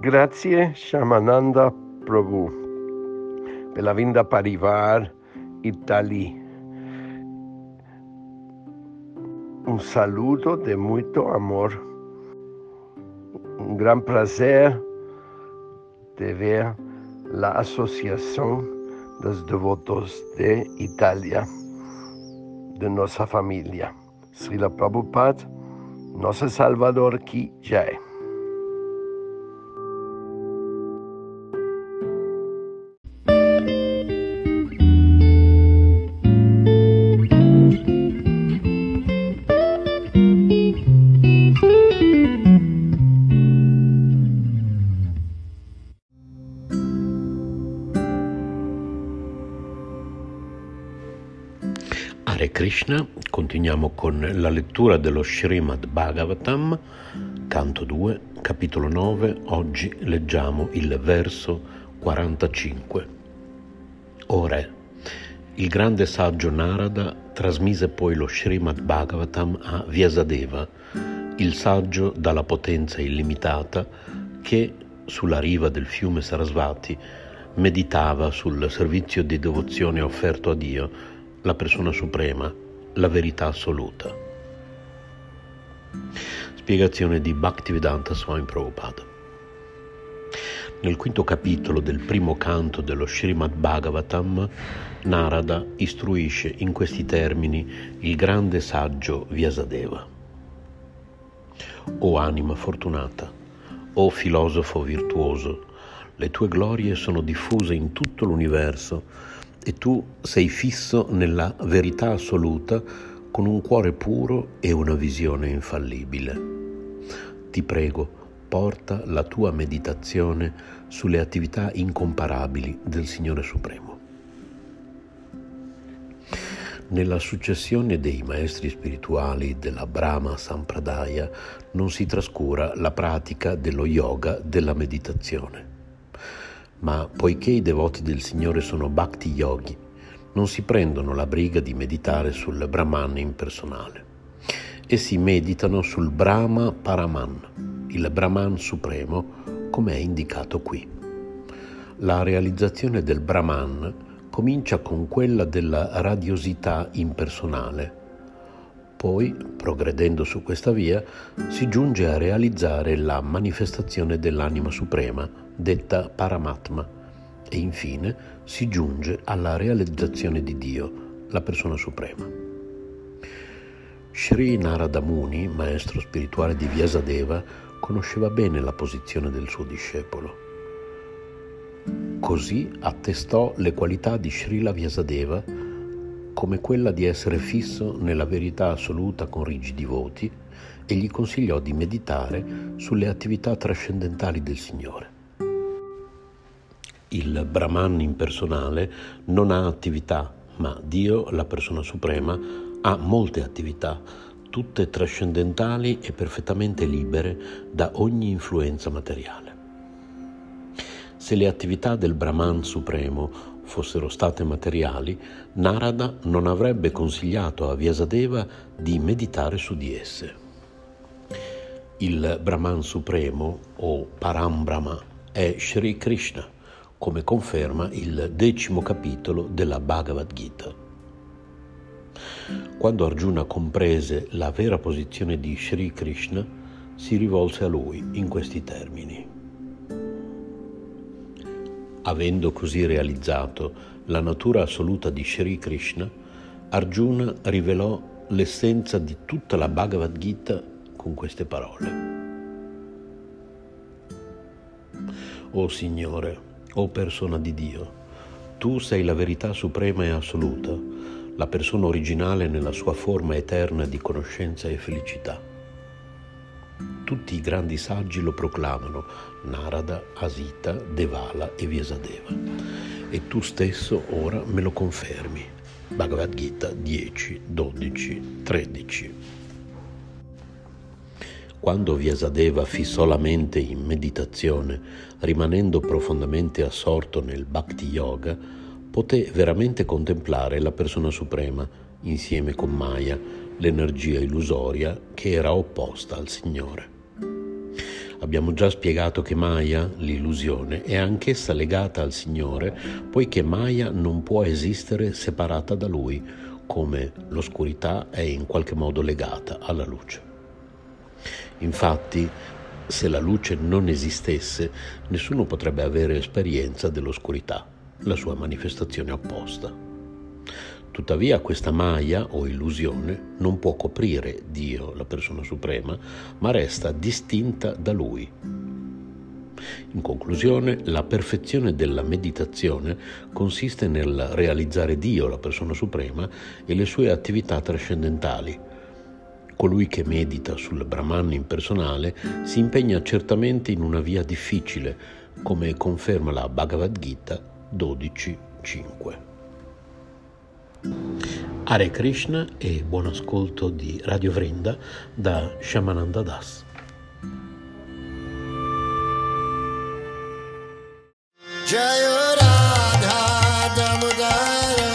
Grazie Shamananda Prabhu per la vinda Parivar Italia. Un saludo de muito amor. Un gran placer de ver la Asociación dos Devotos de Italia, de nuestra familia. Srila Prabhupada, nosso Salvador Ki Jai. Continuiamo con la lettura dello Srimad Bhagavatam, canto 2, capitolo 9. Oggi leggiamo il verso 45. O il grande saggio Narada trasmise poi lo Srimad Bhagavatam a Vyasadeva, il saggio dalla potenza illimitata che sulla riva del fiume Sarasvati meditava sul servizio di devozione offerto a Dio la persona suprema, la verità assoluta. Spiegazione di Bhaktivedanta Swami Prabhupada. Nel quinto capitolo del primo canto dello Srimad Bhagavatam, Narada istruisce in questi termini il grande saggio Vyasadeva. O anima fortunata, o filosofo virtuoso, le tue glorie sono diffuse in tutto l'universo e tu sei fisso nella verità assoluta con un cuore puro e una visione infallibile. Ti prego, porta la tua meditazione sulle attività incomparabili del Signore Supremo. Nella successione dei maestri spirituali della Brahma Sampradaya non si trascura la pratica dello yoga della meditazione ma poiché i devoti del Signore sono bhakti yogi, non si prendono la briga di meditare sul Brahman impersonale. Essi meditano sul Brahma Paraman, il Brahman supremo, come è indicato qui. La realizzazione del Brahman comincia con quella della radiosità impersonale. Poi, progredendo su questa via, si giunge a realizzare la manifestazione dell'anima suprema, detta Paramatma, e infine si giunge alla realizzazione di Dio, la persona suprema. Sri Narada Muni, maestro spirituale di Vyasadeva, conosceva bene la posizione del suo discepolo. Così attestò le qualità di Srila Vyasadeva come quella di essere fisso nella verità assoluta con rigidi voti e gli consigliò di meditare sulle attività trascendentali del Signore. Il Brahman impersonale non ha attività, ma Dio, la persona suprema, ha molte attività, tutte trascendentali e perfettamente libere da ogni influenza materiale. Se le attività del Brahman supremo fossero state materiali, Narada non avrebbe consigliato a Vyasadeva di meditare su di esse. Il Brahman supremo o Parambrahma è Sri Krishna come conferma il decimo capitolo della Bhagavad Gita. Quando Arjuna comprese la vera posizione di Sri Krishna, si rivolse a lui in questi termini. Avendo così realizzato la natura assoluta di Sri Krishna, Arjuna rivelò l'essenza di tutta la Bhagavad Gita con queste parole. O Signore, o persona di Dio, tu sei la verità suprema e assoluta, la persona originale nella sua forma eterna di conoscenza e felicità. Tutti i grandi saggi lo proclamano, Narada, Asita, Devala e Vyasadeva. E tu stesso ora me lo confermi. Bhagavad Gita 10, 12, 13. Quando Vyasadeva fissò la mente in meditazione, rimanendo profondamente assorto nel Bhakti Yoga, poté veramente contemplare la persona suprema insieme con Maya, l'energia illusoria che era opposta al Signore. Abbiamo già spiegato che Maya, l'illusione, è anch'essa legata al Signore, poiché Maya non può esistere separata da Lui, come l'oscurità è in qualche modo legata alla luce. Infatti, se la luce non esistesse, nessuno potrebbe avere esperienza dell'oscurità, la sua manifestazione opposta. Tuttavia questa Maya o illusione non può coprire Dio, la persona suprema, ma resta distinta da Lui. In conclusione, la perfezione della meditazione consiste nel realizzare Dio, la persona suprema, e le sue attività trascendentali. Colui che medita sul Brahman impersonale si impegna certamente in una via difficile, come conferma la Bhagavad Gita 12.5. Hare Krishna e buon ascolto di Radio Vrinda da Shamananda Das. Jaya Radha Damodar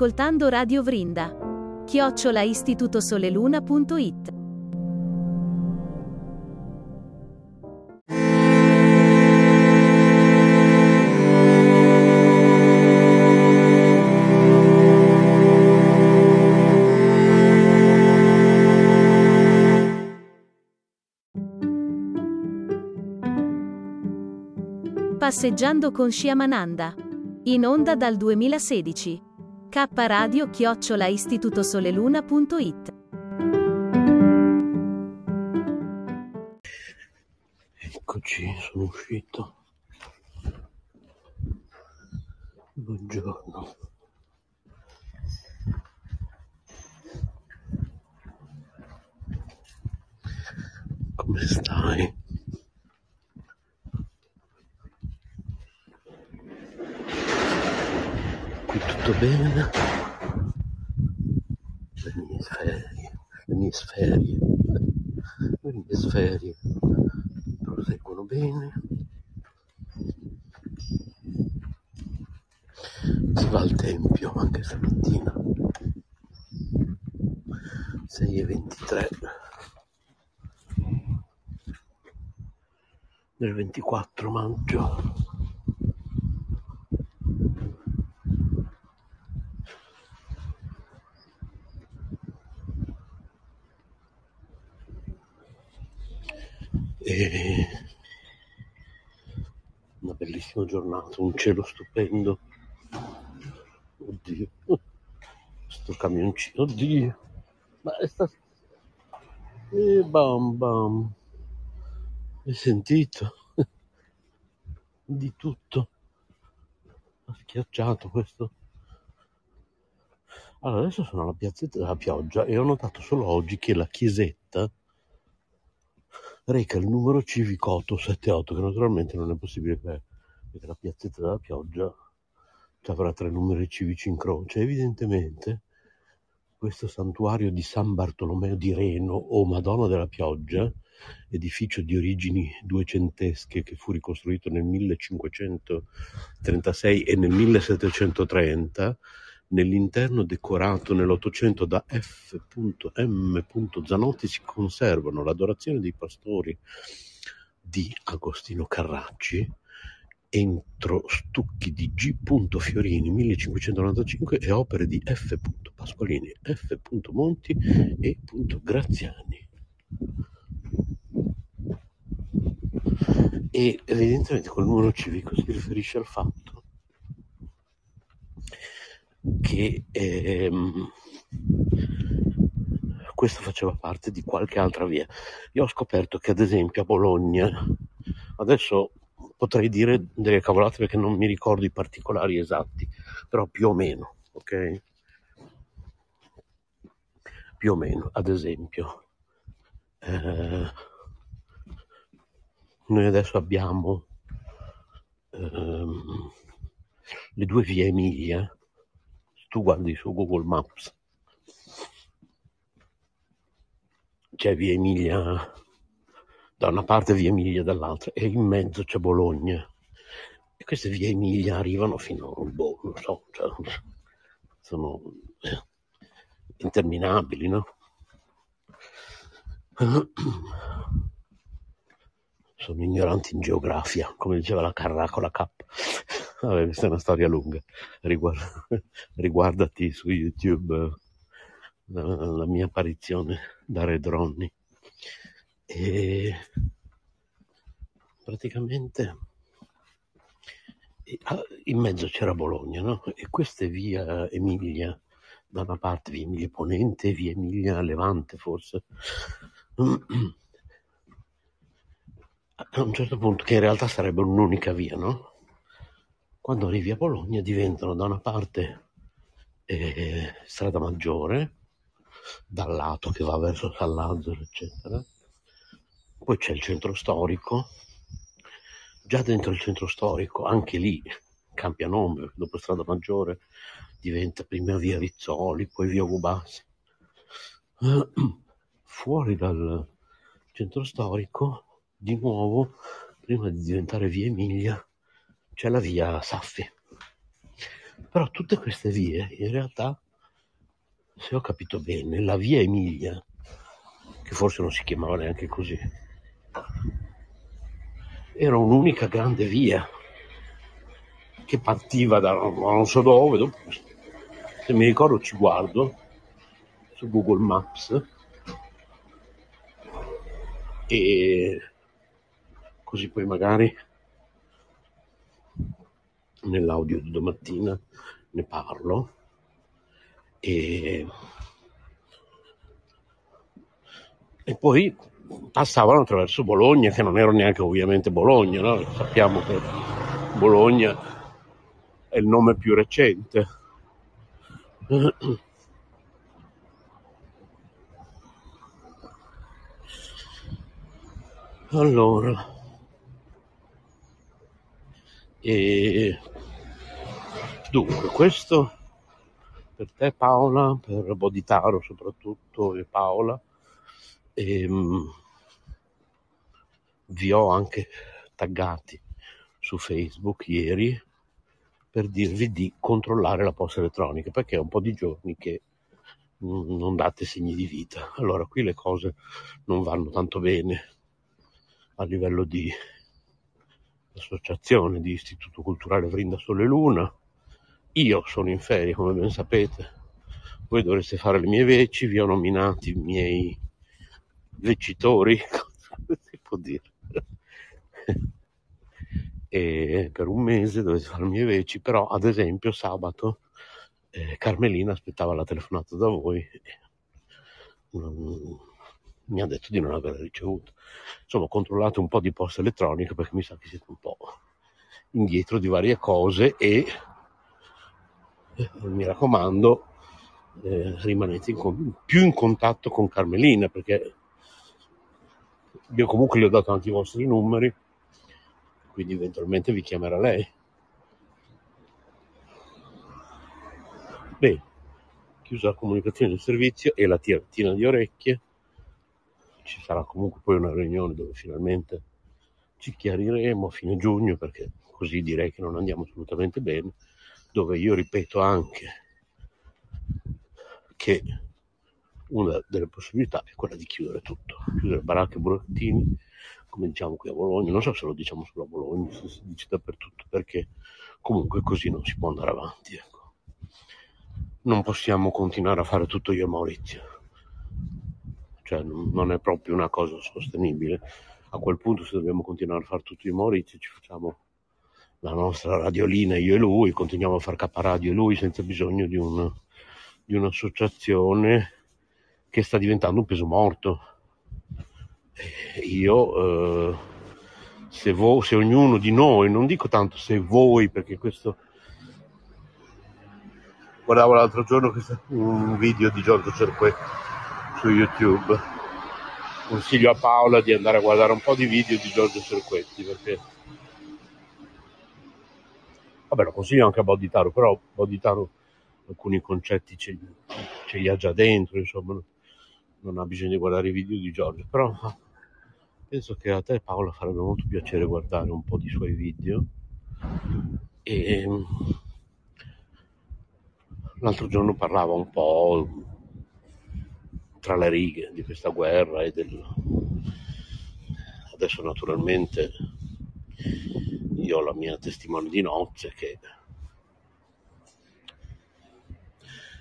ascoltando Radio Vrinda. Chiocciola istitutosoleluna.it Passeggiando con Sciamananda. In onda dal 2016. K Radio chiocciola istitutosoleluna.it Eccoci, sono uscito. Buongiorno. Come stai? Bene? Le mie ferie, le mie sferie, le mie sferie proseguono bene. Si va al tempio anche stamattina. 6 e 23 del 24 maggio. E una bellissima giornata, un cielo stupendo. Oddio, sto camioncino, oddio, ma è stato... E bam bam, hai sentito? Di tutto, ha schiacciato questo. Allora, adesso sono alla piazzetta della pioggia e ho notato solo oggi che la chiesetta reca il numero civico 878, che naturalmente non è possibile perché la piazzetta della pioggia ci avrà tre numeri civici in croce. Evidentemente questo santuario di San Bartolomeo di Reno o Madonna della Pioggia, edificio di origini duecentesche che fu ricostruito nel 1536 e nel 1730, nell'interno decorato nell'Ottocento da F.M. Zanotti si conservano l'adorazione dei pastori di Agostino Carracci entro stucchi di G. Fiorini 1595 e opere di F. Pasqualini, F. Monti e Graziani. E evidentemente quel numero civico si riferisce al fatto che ehm, questo faceva parte di qualche altra via. Io ho scoperto che ad esempio a Bologna, adesso potrei dire delle cavolate perché non mi ricordo i particolari esatti, però più o meno, ok? Più o meno, ad esempio, eh, noi adesso abbiamo ehm, le due vie Emilia, tu guardi su Google Maps, c'è via Emilia da una parte via Emilia dall'altra e in mezzo c'è Bologna. E queste vie Emilia arrivano fino a, boh, non so, cioè, sono eh, interminabili, no? Sono ignoranti in geografia, come diceva la Carrà con la K. Vabbè, questa è una storia lunga. Riguarda- riguardati su YouTube eh, la, mia apparizione da Red Ronnie. E praticamente ah, in mezzo c'era Bologna, no? E questa è via Emilia, da una parte via Emilia Ponente, via Emilia Levante forse. A un certo punto, che in realtà sarebbe un'unica via, no? Quando arrivi a Bologna diventano da una parte eh, strada maggiore, dal lato che va verso San Lazzaro, eccetera. Poi c'è il centro storico, già dentro il centro storico, anche lì cambia nome, dopo strada maggiore diventa prima via Rizzoli, poi via Gubassi. Fuori dal centro storico, di nuovo, prima di diventare via Emilia, c'è la via Saffi. Però tutte queste vie, in realtà, se ho capito bene, la via Emilia, che forse non si chiamava neanche così, era un'unica grande via che partiva da non so dove, dopo, se mi ricordo ci guardo su Google Maps e così poi magari nell'audio di domattina ne parlo e, e poi passavano attraverso Bologna che non ero neanche ovviamente Bologna no? sappiamo che Bologna è il nome più recente allora e dunque questo per te Paola, per Boditaro soprattutto e Paola. E, um, vi ho anche taggati su Facebook ieri per dirvi di controllare la posta elettronica perché è un po' di giorni che non date segni di vita. Allora qui le cose non vanno tanto bene a livello di associazione di Istituto Culturale Vrinda Sole Luna io sono in ferie, come ben sapete. Voi dovreste fare le mie veci, vi ho nominati i miei vecitori, come si può dire. e per un mese dovete fare le mie veci, però ad esempio sabato eh, Carmelina aspettava la telefonata da voi non, mi ha detto di non aver ricevuto. Insomma, controllate un po' di posta elettronica perché mi sa che siete un po' indietro di varie cose e mi raccomando, eh, rimanete in più in contatto con Carmelina perché io comunque le ho dato anche i vostri numeri, quindi eventualmente vi chiamerà lei. Bene, chiusa la comunicazione del servizio e la tiratina di orecchie, ci sarà comunque poi una riunione dove finalmente ci chiariremo a fine giugno perché così direi che non andiamo assolutamente bene dove io ripeto anche che una delle possibilità è quella di chiudere tutto, chiudere baracche e burattini, come diciamo qui a Bologna, non so se lo diciamo solo a Bologna, se si dice dappertutto, perché comunque così non si può andare avanti. Ecco. Non possiamo continuare a fare tutto io e Maurizio, cioè non è proprio una cosa sostenibile. A quel punto se dobbiamo continuare a fare tutto io e Maurizio ci facciamo la nostra radiolina io e lui, continuiamo a far caparadio e lui senza bisogno di, un, di un'associazione che sta diventando un peso morto. Io, eh, se, vo- se ognuno di noi, non dico tanto se voi, perché questo... Guardavo l'altro giorno un video di Giorgio Cerquet su YouTube. Consiglio a Paola di andare a guardare un po' di video di Giorgio Cerquetti perché Vabbè, lo consiglio anche a Boditaro, però Boditaro alcuni concetti ce, ce li ha già dentro, insomma, non ha bisogno di guardare i video di Giorgio, però penso che a te Paola farebbe molto piacere guardare un po' di suoi video. E l'altro giorno parlava un po' tra le righe di questa guerra e del adesso naturalmente io ho la mia testimone di nozze che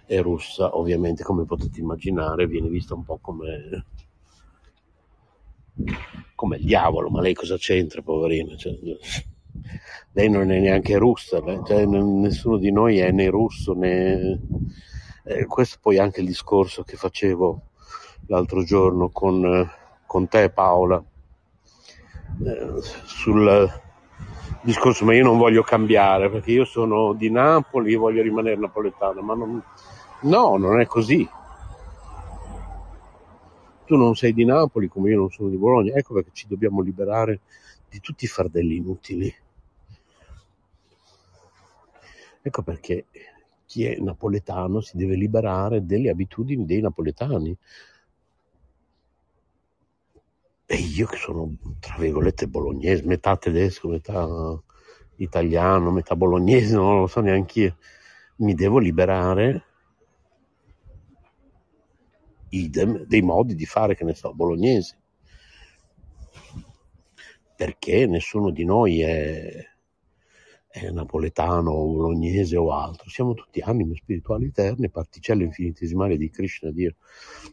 è russa, ovviamente come potete immaginare viene vista un po' come come il diavolo, ma lei cosa c'entra, poverina? Cioè, lei non è neanche russa, cioè, nessuno di noi è né russo né... Eh, questo poi anche il discorso che facevo l'altro giorno con, con te Paola eh, sul, discorso, ma io non voglio cambiare perché io sono di Napoli, io voglio rimanere napoletano, ma non, no, non è così. Tu non sei di Napoli come io non sono di Bologna, ecco perché ci dobbiamo liberare di tutti i fardelli inutili. Ecco perché chi è napoletano si deve liberare delle abitudini dei napoletani. E io che sono, tra virgolette, bolognese, metà tedesco, metà italiano, metà bolognese, non lo so neanche io. mi devo liberare idem dei modi di fare, che ne so, bolognesi. Perché nessuno di noi è, è napoletano o bolognese o altro, siamo tutti anime spirituali eterne, particelle infinitesimali di Krishna, Dio,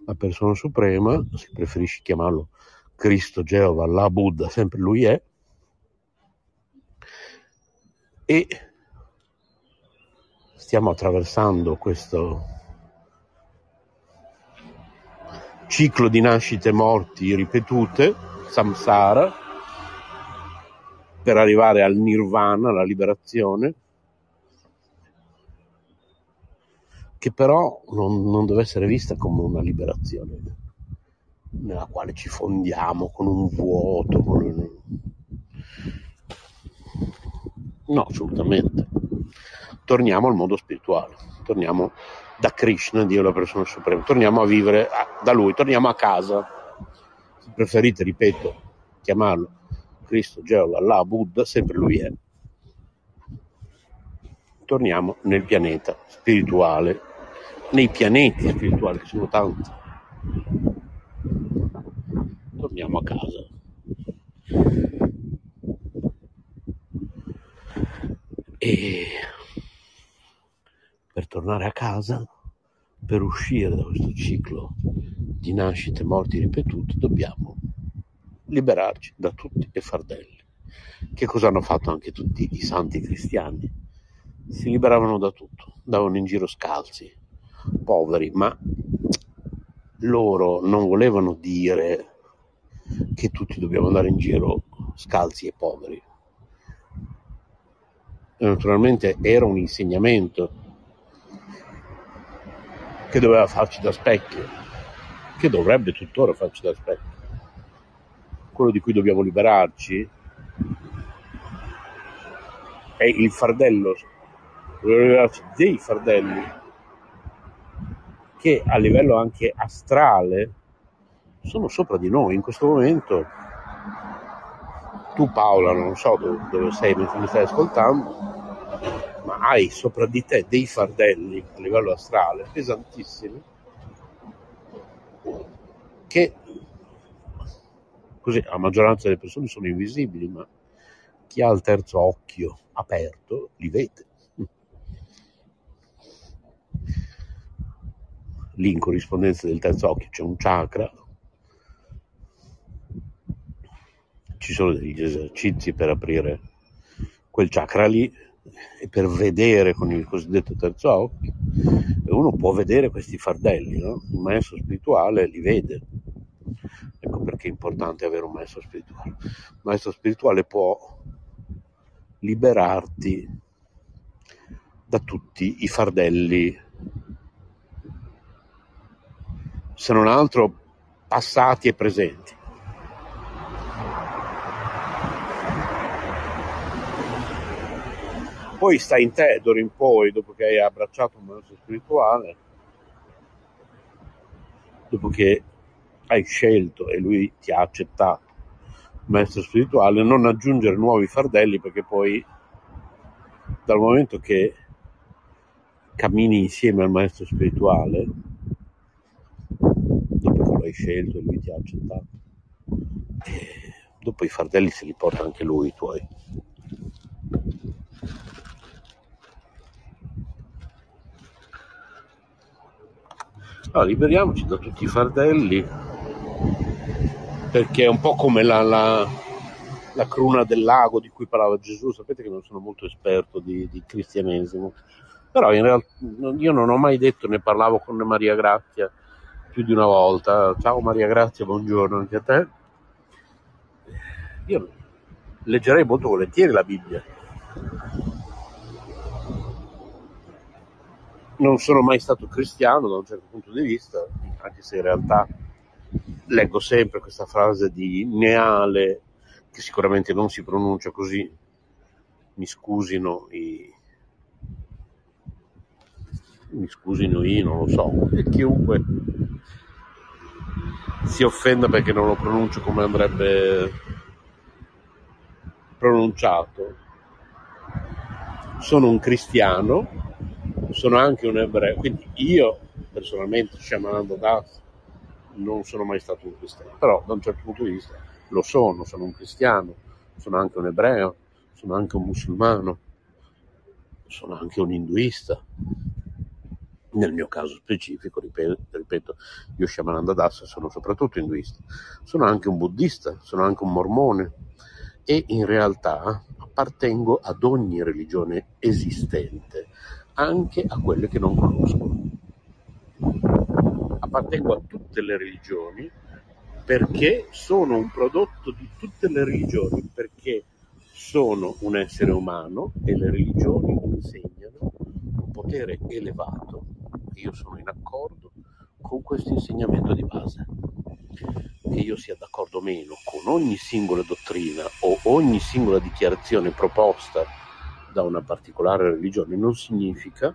la persona suprema, se preferisci chiamarlo Cristo, Geova, la Buddha, sempre lui è, e stiamo attraversando questo ciclo di nascite e morti ripetute, samsara, per arrivare al nirvana, alla liberazione, che però non, non deve essere vista come una liberazione nella quale ci fondiamo con un vuoto, con un... no, assolutamente. Torniamo al mondo spirituale, torniamo da Krishna, Dio la persona suprema, torniamo a vivere da lui, torniamo a casa. Se preferite, ripeto, chiamarlo Cristo, Geova, Allah, Buddha, sempre lui è. Torniamo nel pianeta spirituale, nei pianeti spirituali, che sono tanti. Torniamo a casa. E per tornare a casa, per uscire da questo ciclo di nascite, morti ripetute, dobbiamo liberarci da tutti i fardelli. Che cosa hanno fatto anche tutti i santi cristiani? Si liberavano da tutto, davano in giro scalzi, poveri, ma loro non volevano dire che tutti dobbiamo andare in giro scalzi e poveri. E naturalmente era un insegnamento che doveva farci da specchio, che dovrebbe tuttora farci da specchio. Quello di cui dobbiamo liberarci è il fardello, dobbiamo liberarci dei fardelli che a livello anche astrale sono sopra di noi in questo momento. Tu Paola, non so dove, dove sei mi stai ascoltando, ma hai sopra di te dei fardelli a livello astrale pesantissimi che così la maggioranza delle persone sono invisibili, ma chi ha il terzo occhio aperto li vede. Lì in corrispondenza del terzo occhio c'è un chakra, ci sono degli esercizi per aprire quel chakra lì per vedere con il cosiddetto terzo occhio, e uno può vedere questi fardelli, no? il maestro spirituale li vede. Ecco perché è importante avere un maestro spirituale. Il maestro spirituale può liberarti da tutti i fardelli, se non altro passati e presenti. Poi sta in te d'ora in poi, dopo che hai abbracciato un maestro spirituale, dopo che hai scelto e lui ti ha accettato maestro spirituale, non aggiungere nuovi fardelli perché poi dal momento che cammini insieme al maestro spirituale, dopo che lo hai scelto e lui ti ha accettato, eh, dopo i fardelli se li porta anche lui i tuoi. Allora, liberiamoci da tutti i fardelli, perché è un po' come la, la, la cruna del lago di cui parlava Gesù. Sapete che non sono molto esperto di, di cristianesimo, però in realtà io non ho mai detto, ne parlavo con Maria Grazia più di una volta. Ciao Maria Grazia, buongiorno anche a te. Io leggerei molto volentieri la Bibbia non sono mai stato cristiano da un certo punto di vista, anche se in realtà leggo sempre questa frase di Neale, che sicuramente non si pronuncia così, mi scusino i... mi scusino io, non lo so, e chiunque si offenda perché non lo pronuncio come andrebbe pronunciato. Sono un cristiano sono anche un ebreo, quindi io personalmente, Shamananda Das, non sono mai stato un cristiano, però da un certo punto di vista lo sono, sono un cristiano, sono anche un ebreo, sono anche un musulmano, sono anche un induista. Nel mio caso specifico, ripeto, ripeto io Shamananda Das sono soprattutto induista, sono anche un buddista, sono anche un mormone e in realtà appartengo ad ogni religione esistente, anche a quelle che non conosco. Appartengo a tutte le religioni perché sono un prodotto di tutte le religioni, perché sono un essere umano e le religioni insegnano un potere elevato e io sono in accordo con questo insegnamento di base. Che io sia d'accordo o meno con ogni singola dottrina o ogni singola dichiarazione proposta da una particolare religione non significa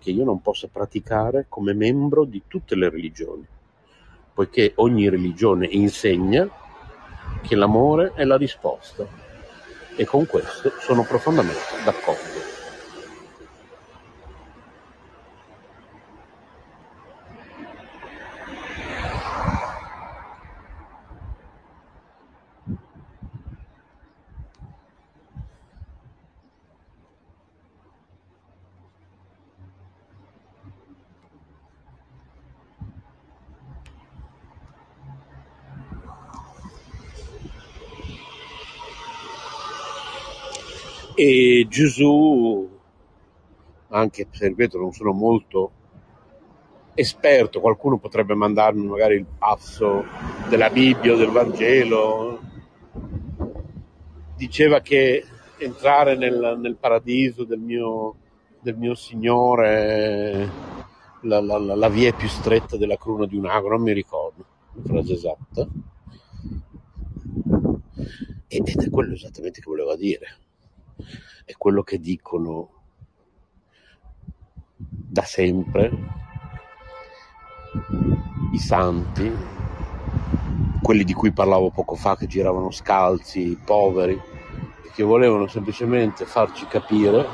che io non possa praticare come membro di tutte le religioni, poiché ogni religione insegna che l'amore è la risposta e con questo sono profondamente d'accordo. E Gesù, anche se ripeto non sono molto esperto, qualcuno potrebbe mandarmi magari il passo della Bibbia o del Vangelo, diceva che entrare nel, nel paradiso del mio, del mio Signore la, la, la, via più stretta della cruna di un ago, non mi ricordo la frase esatta. Ed è quello esattamente che voleva dire è quello che dicono da sempre i santi, quelli di cui parlavo poco fa, che giravano scalzi, poveri, che volevano semplicemente farci capire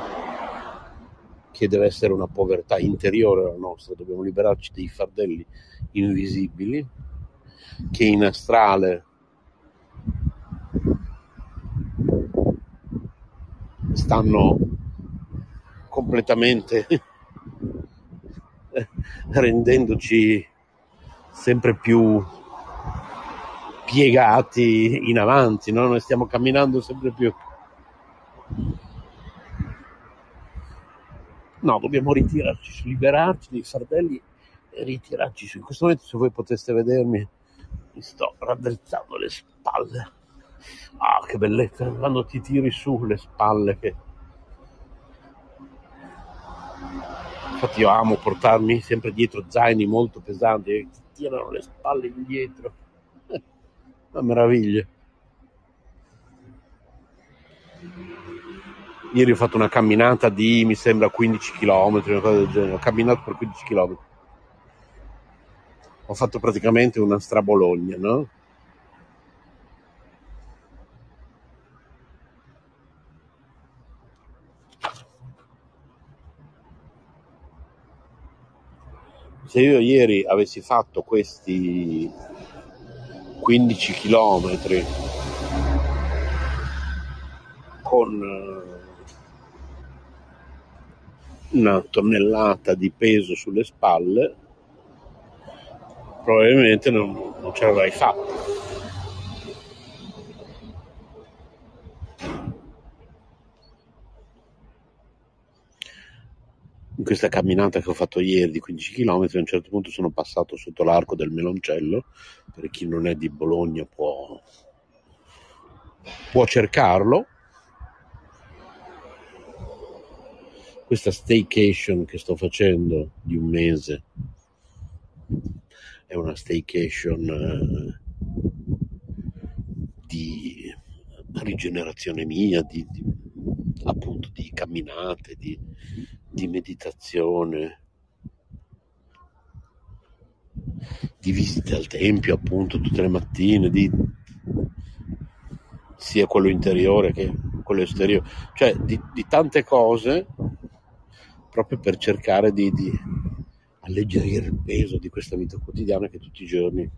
che deve essere una povertà interiore la nostra, dobbiamo liberarci dei fardelli invisibili, che in astrale stanno completamente rendendoci sempre più piegati in avanti, no? noi stiamo camminando sempre più. No, dobbiamo ritirarci, liberarci dei fardelli e ritirarci su. In questo momento, se voi poteste vedermi, mi sto raddrizzando le spalle. Ah, che bellezza, quando ti tiri su le spalle che... Infatti io amo portarmi sempre dietro zaini molto pesanti che ti tirano le spalle indietro. Una meraviglia. Ieri ho fatto una camminata di, mi sembra, 15 km, una cosa del genere. Ho camminato per 15 km. Ho fatto praticamente una strabologna, no? Se io ieri avessi fatto questi 15 km con eh, una tonnellata di peso sulle spalle, probabilmente non, non ce l'avrei fatta. In questa camminata che ho fatto ieri di 15 km, a un certo punto sono passato sotto l'arco del Meloncello, per chi non è di Bologna può, può cercarlo. Questa staycation che sto facendo di un mese è una staycation eh, di rigenerazione mia, di, di, appunto di camminate, di, di meditazione, di visite al tempio appunto tutte le mattine, di sia quello interiore che quello esteriore, cioè di, di tante cose proprio per cercare di, di alleggerire il peso di questa vita quotidiana che tutti i giorni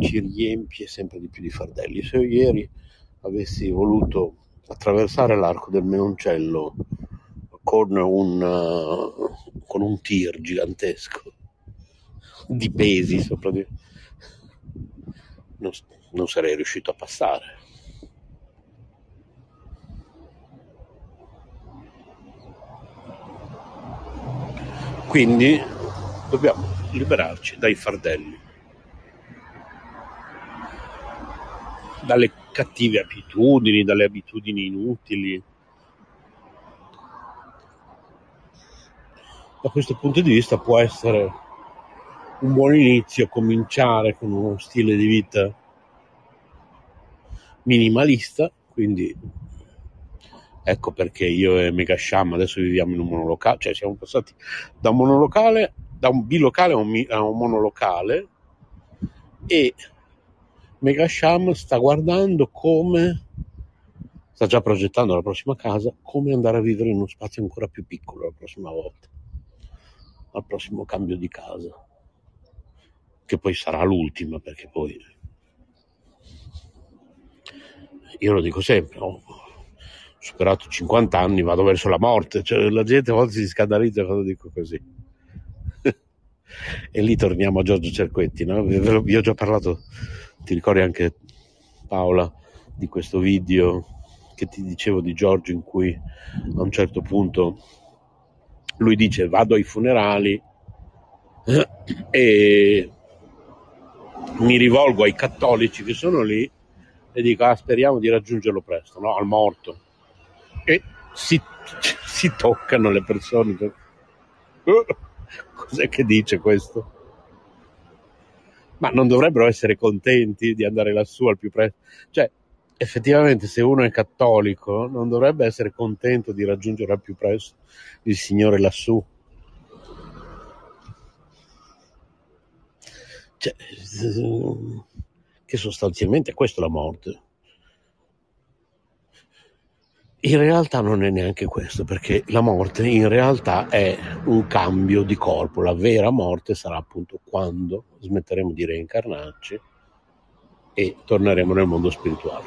ci riempie sempre di più di fardelli. Se io ieri avessi voluto attraversare l'arco del Menoncello con un, uh, con un tir gigantesco di pesi sopra di... non, non sarei riuscito a passare. Quindi dobbiamo liberarci dai fardelli, dalle cattive abitudini, dalle abitudini inutili. Da questo punto di vista può essere un buon inizio cominciare con uno stile di vita minimalista, quindi ecco perché io e Megasham adesso viviamo in un monolocale, cioè siamo passati da un monolocale, da un bilocale a un, a un monolocale e Megasham sta guardando come sta già progettando la prossima casa, come andare a vivere in uno spazio ancora più piccolo la prossima volta, al prossimo cambio di casa che poi sarà l'ultima, perché poi io lo dico sempre, ho superato 50 anni, vado verso la morte, cioè, la gente a volte si scandalizza quando dico così. e lì torniamo a Giorgio Cerquetti, no? vi ho già parlato, ti ricordi anche Paola di questo video che ti dicevo di Giorgio in cui a un certo punto lui dice vado ai funerali e mi rivolgo ai cattolici che sono lì e dico ah, speriamo di raggiungerlo presto, no? al morto. E si, si toccano le persone. Cos'è che dice questo? Ma non dovrebbero essere contenti di andare lassù al più presto? Cioè, effettivamente se uno è cattolico non dovrebbe essere contento di raggiungere al più presto il Signore lassù. Cioè, che sostanzialmente è questo la morte. In realtà non è neanche questo, perché la morte in realtà è un cambio di corpo. La vera morte sarà appunto quando smetteremo di reincarnarci e torneremo nel mondo spirituale.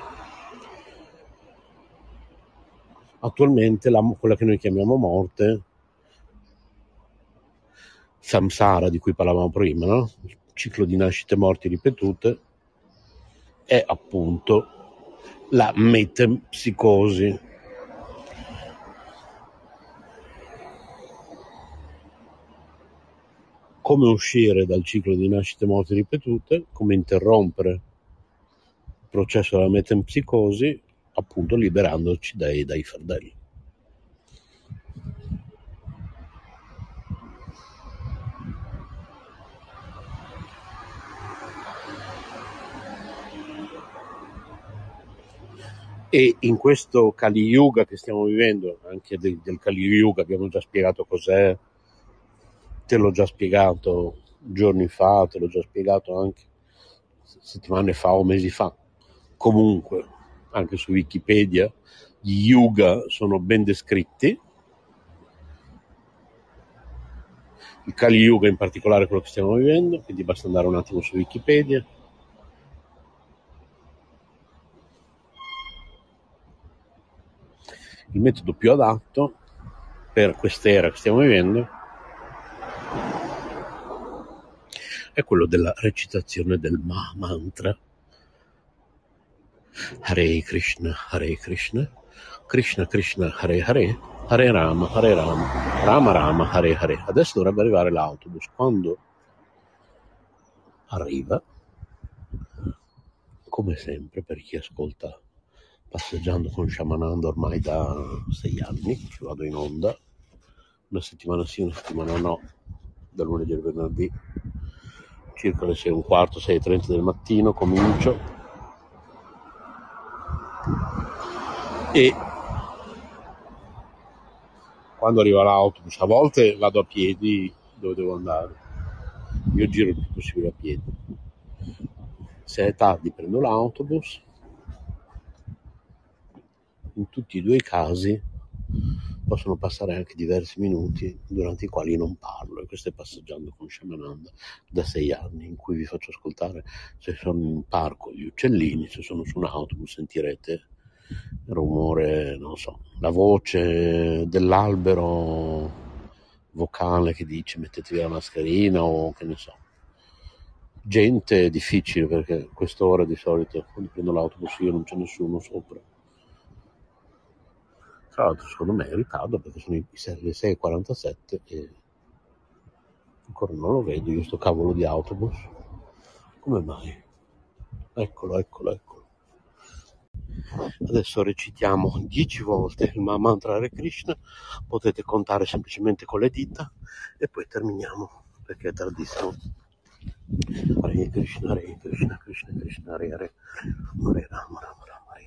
Attualmente la, quella che noi chiamiamo morte, samsara di cui parlavamo prima, no? ciclo di nascite e morti ripetute, è appunto la metempsicosi. Come uscire dal ciclo di nascite morti ripetute, come interrompere il processo della metempsicosi, appunto liberandoci dai, dai fardelli. E in questo Kali Yuga che stiamo vivendo, anche del, del Kali Yuga abbiamo già spiegato cos'è, te l'ho già spiegato giorni fa, te l'ho già spiegato anche settimane fa o mesi fa. Comunque, anche su Wikipedia, gli yuga sono ben descritti. Il Kali Yuga in particolare è quello che stiamo vivendo, quindi basta andare un attimo su Wikipedia il metodo più adatto per quest'era che stiamo vivendo è quello della recitazione del Ma mantra. Hare Krishna, Hare Krishna, Krishna Krishna, Hare Hare, Hare Rama, Hare Rama, Rama Rama, Hare Hare. Adesso dovrebbe arrivare l'autobus. Quando arriva, come sempre per chi ascolta passeggiando con Shamananda ormai da sei anni, ci vado in onda, una settimana sì, una settimana no, da lunedì al venerdì, circa le 6 e un quarto, 6 e 30 del mattino comincio. E quando arriva l'autobus, a volte vado a piedi dove devo andare, io giro il più possibile a piedi. Se è tardi prendo l'autobus, in tutti e due i casi possono passare anche diversi minuti durante i quali non parlo e questo è passeggiando con Shamananda da sei anni in cui vi faccio ascoltare se sono in un parco gli uccellini, se sono su un autobus sentirete il rumore, non so, la voce dell'albero vocale che dice mettetevi la mascherina o che ne so. Gente è difficile perché quest'ora di solito quando prendo l'autobus io non c'è nessuno sopra. Tra l'altro secondo me è in ritardo perché sono le 6.47 e ancora non lo vedo io sto cavolo di autobus. Come mai? Eccolo, eccolo, eccolo. Adesso recitiamo 10 volte il mantra Hare Krishna, potete contare semplicemente con le dita e poi terminiamo perché è tardissimo. Hare Krishna, Hare Krishna, Krishna Krishna, Hare Hare, Hare Rama, Rama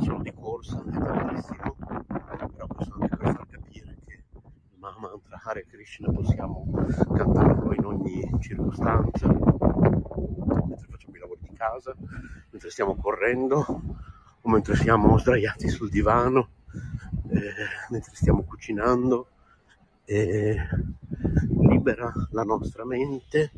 Sono di corsa, è tardissimo, però questo anche per far capire che il Mahamantra Hare Krishna possiamo cantarlo in ogni circostanza, mentre facciamo i lavori di casa, mentre stiamo correndo o mentre siamo sdraiati sul divano, eh, mentre stiamo cucinando. Eh, libera la nostra mente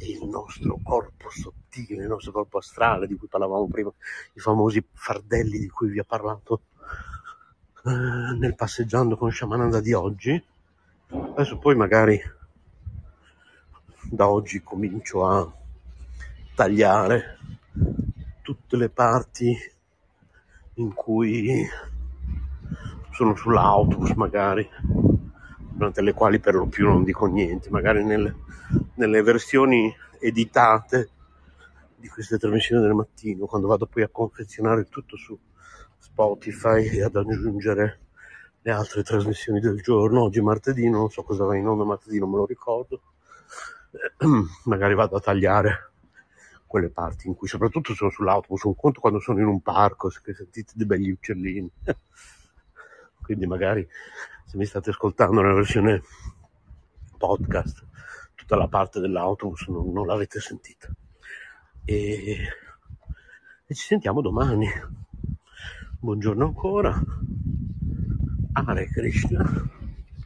il nostro corpo sottile, il nostro corpo astrale di cui parlavamo prima, i famosi fardelli di cui vi ho parlato eh, nel passeggiando con Shamananda di oggi. Adesso poi magari da oggi comincio a tagliare tutte le parti in cui sono sull'autobus magari durante le quali per lo più non dico niente, magari nelle, nelle versioni editate di queste trasmissioni del mattino, quando vado poi a confezionare tutto su Spotify e ad aggiungere le altre trasmissioni del giorno, oggi martedì, non so cosa va in onda martedì, non me lo ricordo, magari vado a tagliare quelle parti in cui soprattutto sono sull'autobus, un conto quando sono in un parco, se sentite dei begli uccellini, quindi magari se mi state ascoltando nella versione podcast, tutta la parte dell'autobus non, non l'avete sentita. E, e ci sentiamo domani. Buongiorno ancora. Hare Krishna,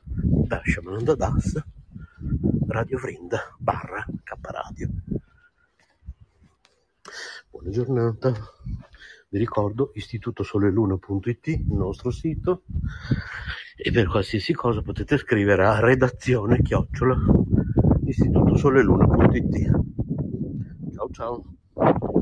Dashamananda Das, Radio Vrinda, barra K Radio. Buona giornata. Vi ricordo istitutosoleluna.it, il nostro sito, e per qualsiasi cosa potete scrivere a redazione chiocciola istitutosoleluna.it. Ciao ciao.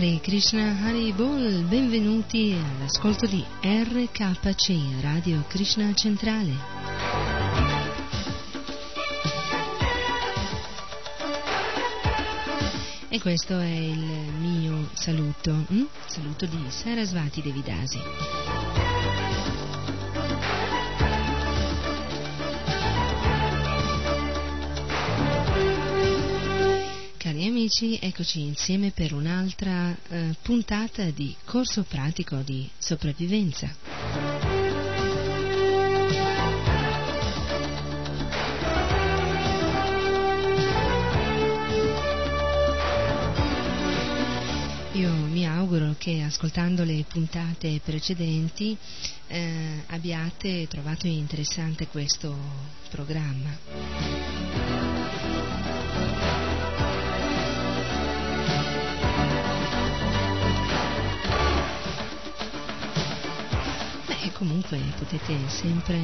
Hare Krishna, Hare Bol, benvenuti all'ascolto di RKC, Radio Krishna Centrale. E questo è il mio saluto, hm? saluto di Sarasvati Devidasi. Amici, eccoci insieme per un'altra eh, puntata di corso pratico di sopravvivenza. Io mi auguro che ascoltando le puntate precedenti eh, abbiate trovato interessante questo programma. Comunque potete sempre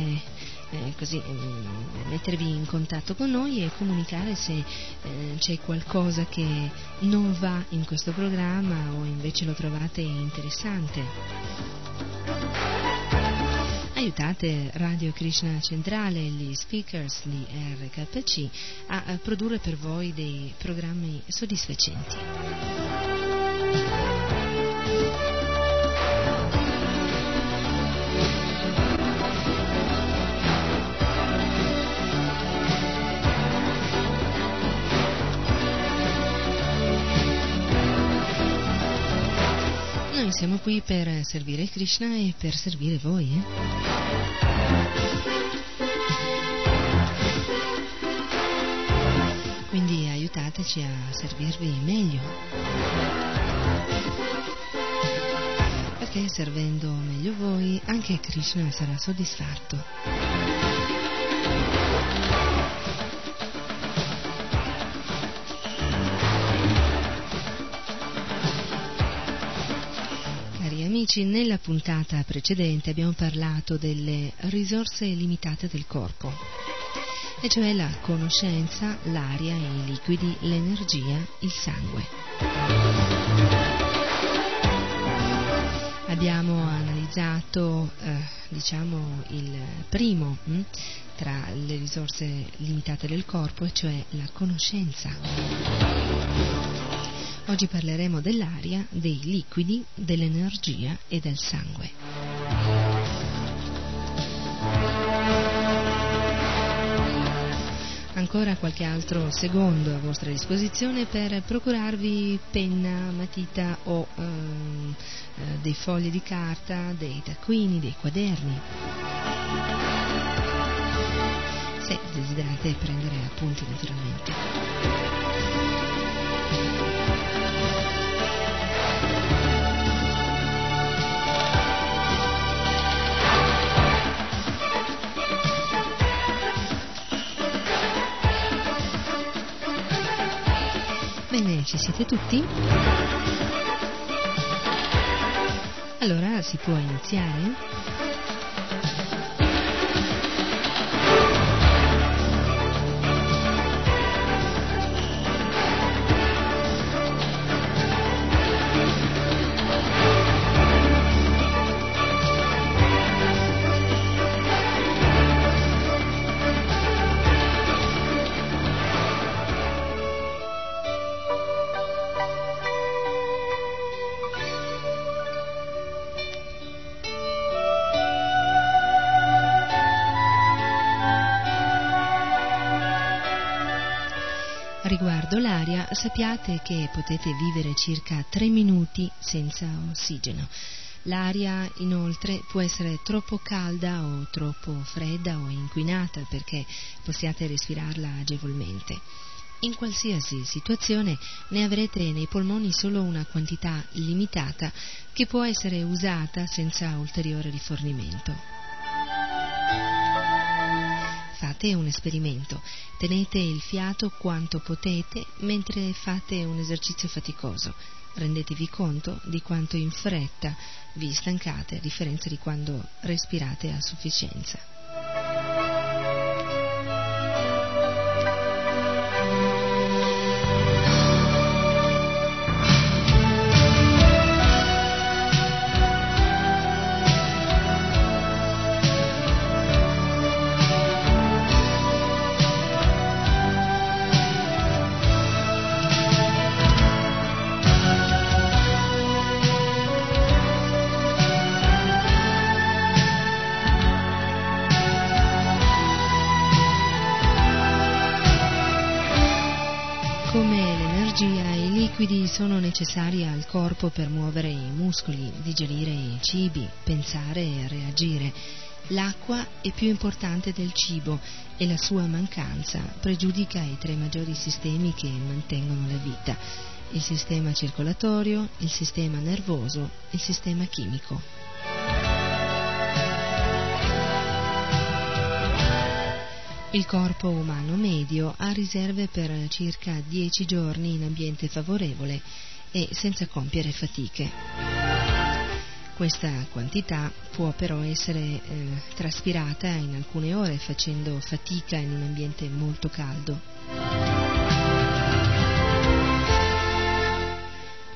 eh, così, eh, mettervi in contatto con noi e comunicare se eh, c'è qualcosa che non va in questo programma o invece lo trovate interessante. Aiutate Radio Krishna Centrale, gli speakers di RKC a produrre per voi dei programmi soddisfacenti. Noi siamo qui per servire Krishna e per servire voi. Eh? Quindi aiutateci a servirvi meglio. Perché servendo meglio voi anche Krishna sarà soddisfatto. Amici, nella puntata precedente abbiamo parlato delle risorse limitate del corpo, e cioè la conoscenza, l'aria, i liquidi, l'energia, il sangue. Abbiamo analizzato, eh, diciamo, il primo hm, tra le risorse limitate del corpo, e cioè la conoscenza. Oggi parleremo dell'aria, dei liquidi, dell'energia e del sangue. Ancora qualche altro secondo a vostra disposizione per procurarvi penna, matita o ehm, eh, dei fogli di carta, dei taccuini, dei quaderni. Se desiderate prendere appunti naturalmente. Ci siete tutti? Allora si può iniziare? Sappiate che potete vivere circa 3 minuti senza ossigeno. L'aria inoltre può essere troppo calda o troppo fredda o inquinata perché possiate respirarla agevolmente. In qualsiasi situazione ne avrete nei polmoni solo una quantità limitata che può essere usata senza ulteriore rifornimento. Fate un esperimento, tenete il fiato quanto potete mentre fate un esercizio faticoso. Rendetevi conto di quanto in fretta vi stancate a differenza di quando respirate a sufficienza. Liquidi sono necessari al corpo per muovere i muscoli, digerire i cibi, pensare e reagire. L'acqua è più importante del cibo e la sua mancanza pregiudica i tre maggiori sistemi che mantengono la vita, il sistema circolatorio, il sistema nervoso e il sistema chimico. Il corpo umano medio ha riserve per circa 10 giorni in ambiente favorevole e senza compiere fatiche. Questa quantità può però essere eh, traspirata in alcune ore facendo fatica in un ambiente molto caldo.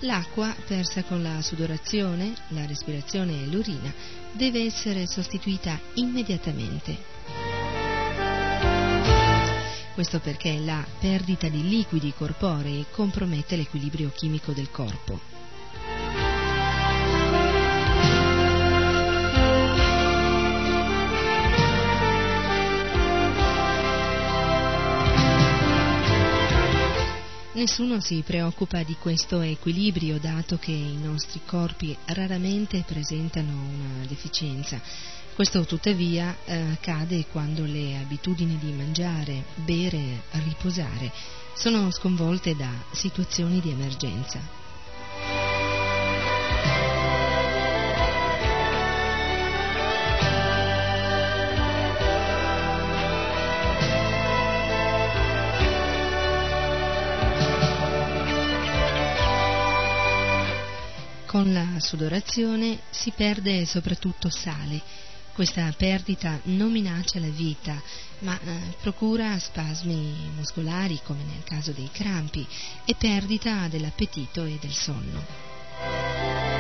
L'acqua, persa con la sudorazione, la respirazione e l'urina, deve essere sostituita immediatamente questo perché la perdita di liquidi corporei compromette l'equilibrio chimico del corpo. Nessuno si preoccupa di questo equilibrio dato che i nostri corpi raramente presentano una deficienza questo tuttavia eh, accade quando le abitudini di mangiare, bere, riposare sono sconvolte da situazioni di emergenza. Con la sudorazione si perde soprattutto sale questa perdita non minaccia la vita, ma eh, procura spasmi muscolari come nel caso dei crampi e perdita dell'appetito e del sonno.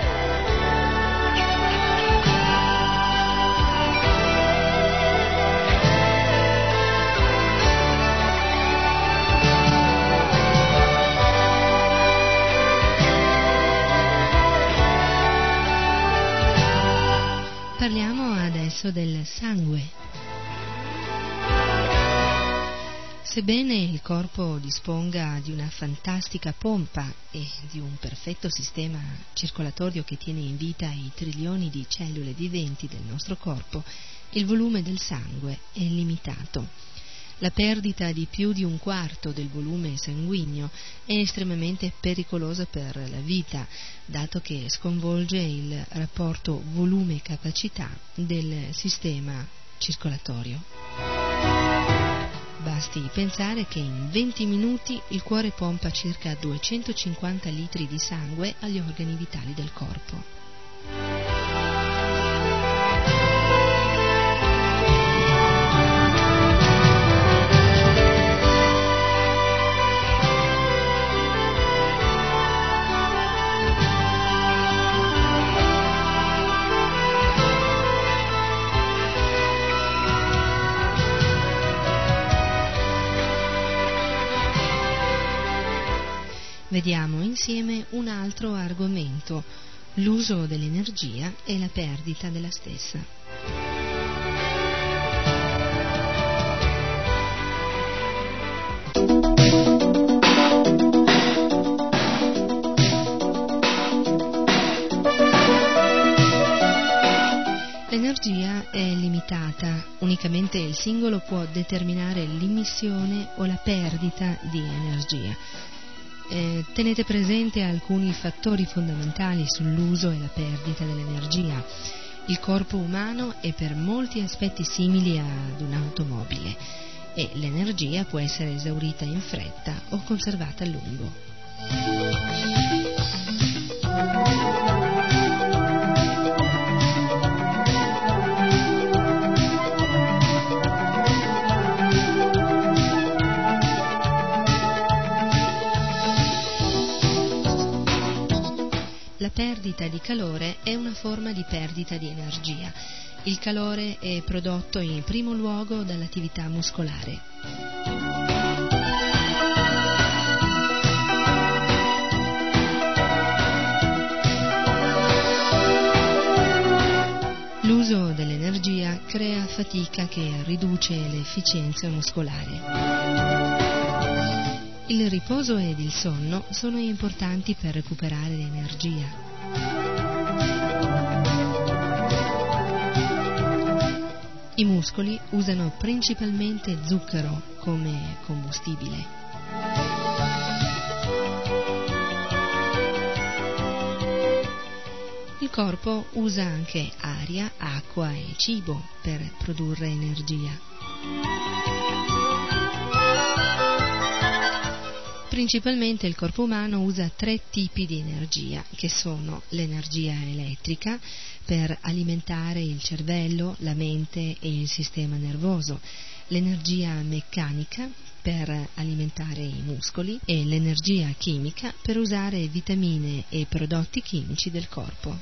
Adesso del sangue. Sebbene il corpo disponga di una fantastica pompa e di un perfetto sistema circolatorio che tiene in vita i trilioni di cellule viventi del nostro corpo, il volume del sangue è limitato la perdita di più di un quarto del volume sanguigno è estremamente pericolosa per la vita, dato che sconvolge il rapporto volume-capacità del sistema circolatorio. Basti pensare che in 20 minuti il cuore pompa circa 250 litri di sangue agli organi vitali del corpo. Vediamo insieme un altro argomento, l'uso dell'energia e la perdita della stessa. L'energia è limitata, unicamente il singolo può determinare l'immissione o la perdita di energia eh, tenete presente alcuni fattori fondamentali sull'uso e la perdita dell'energia. Il corpo umano è per molti aspetti simili ad un'automobile e l'energia può essere esaurita in fretta o conservata a lungo. Perdita di calore è una forma di perdita di energia. Il calore è prodotto in primo luogo dall'attività muscolare. L'uso dell'energia crea fatica che riduce l'efficienza muscolare. Il riposo ed il sonno sono importanti per recuperare l'energia. I muscoli usano principalmente zucchero come combustibile. Il corpo usa anche aria, acqua e cibo per produrre energia. Principalmente il corpo umano usa tre tipi di energia, che sono l'energia elettrica per alimentare il cervello, la mente e il sistema nervoso, l'energia meccanica per alimentare i muscoli e l'energia chimica per usare vitamine e prodotti chimici del corpo.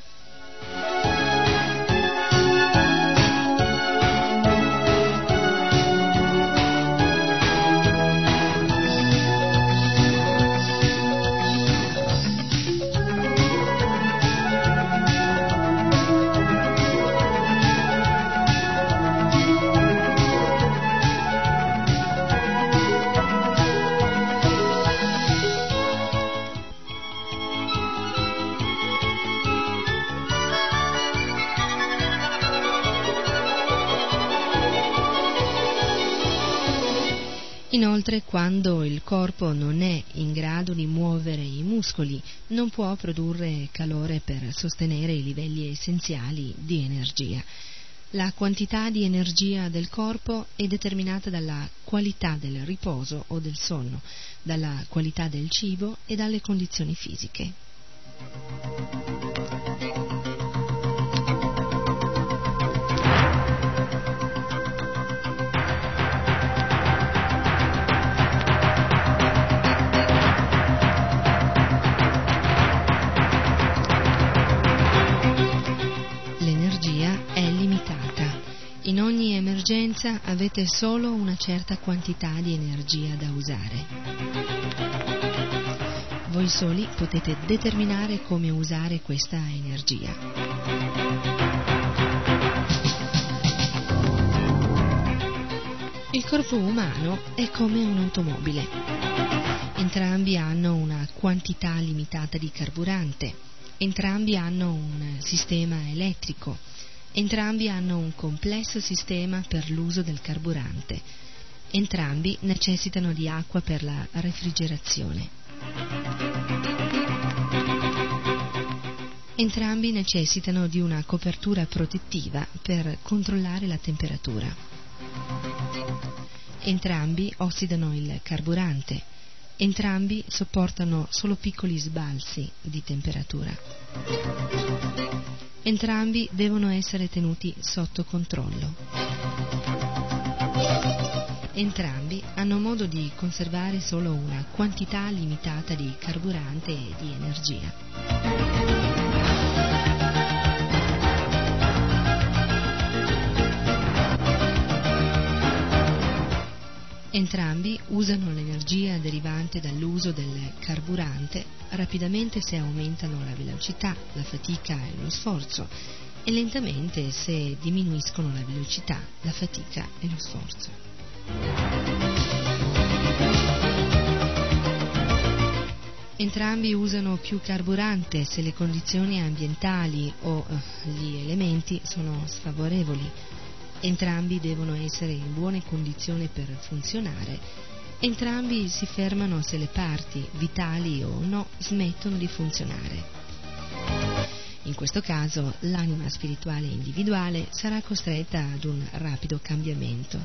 Inoltre, quando il corpo non è in grado di muovere i muscoli, non può produrre calore per sostenere i livelli essenziali di energia. La quantità di energia del corpo è determinata dalla qualità del riposo o del sonno, dalla qualità del cibo e dalle condizioni fisiche. In ogni emergenza avete solo una certa quantità di energia da usare. Voi soli potete determinare come usare questa energia. Il corpo umano è come un'automobile. Entrambi hanno una quantità limitata di carburante, entrambi hanno un sistema elettrico Entrambi hanno un complesso sistema per l'uso del carburante. Entrambi necessitano di acqua per la refrigerazione. Entrambi necessitano di una copertura protettiva per controllare la temperatura. Entrambi ossidano il carburante. Entrambi sopportano solo piccoli sbalzi di temperatura. Entrambi devono essere tenuti sotto controllo. Entrambi hanno modo di conservare solo una quantità limitata di carburante e di energia. Entrambi usano l'energia derivante dall'uso del carburante. Rapidamente se aumentano la velocità, la fatica e lo sforzo. E lentamente se diminuiscono la velocità, la fatica e lo sforzo. Entrambi usano più carburante se le condizioni ambientali o eh, gli elementi sono sfavorevoli Entrambi devono essere in buone condizioni per funzionare. Entrambi si fermano se le parti, vitali o no, smettono di funzionare. In questo caso l'anima spirituale individuale sarà costretta ad un rapido cambiamento.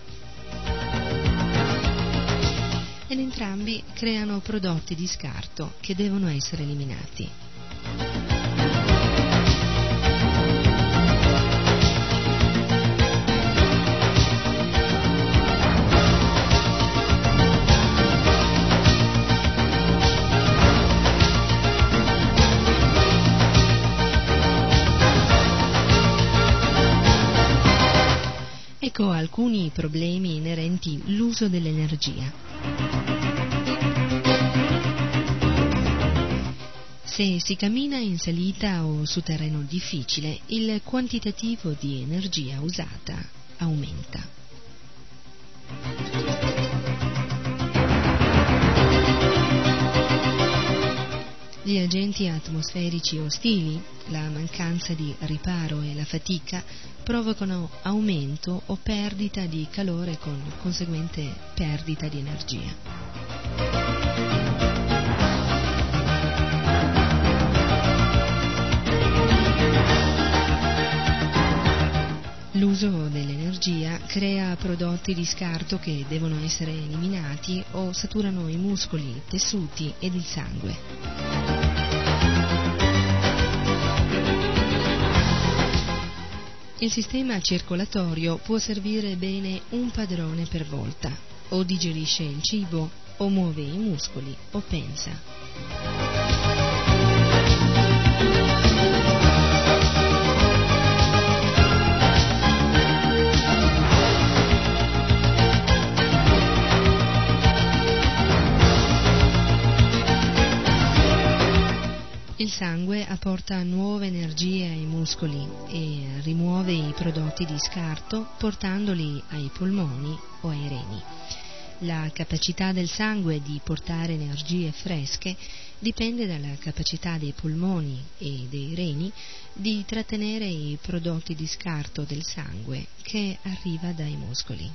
Ed entrambi creano prodotti di scarto che devono essere eliminati. Ecco alcuni problemi inerenti all'uso dell'energia. Se si cammina in salita o su terreno difficile, il quantitativo di energia usata aumenta. Gli agenti atmosferici ostili, la mancanza di riparo e la fatica provocano aumento o perdita di calore con conseguente perdita di energia. L'uso dell'energia crea prodotti di scarto che devono essere eliminati o saturano i muscoli, i tessuti ed il sangue. Il sistema circolatorio può servire bene un padrone per volta, o digerisce il cibo, o muove i muscoli, o pensa. Sangue apporta nuove energie ai muscoli e rimuove i prodotti di scarto portandoli ai polmoni o ai reni. La capacità del sangue di portare energie fresche dipende dalla capacità dei polmoni e dei reni di trattenere i prodotti di scarto del sangue che arriva dai muscoli.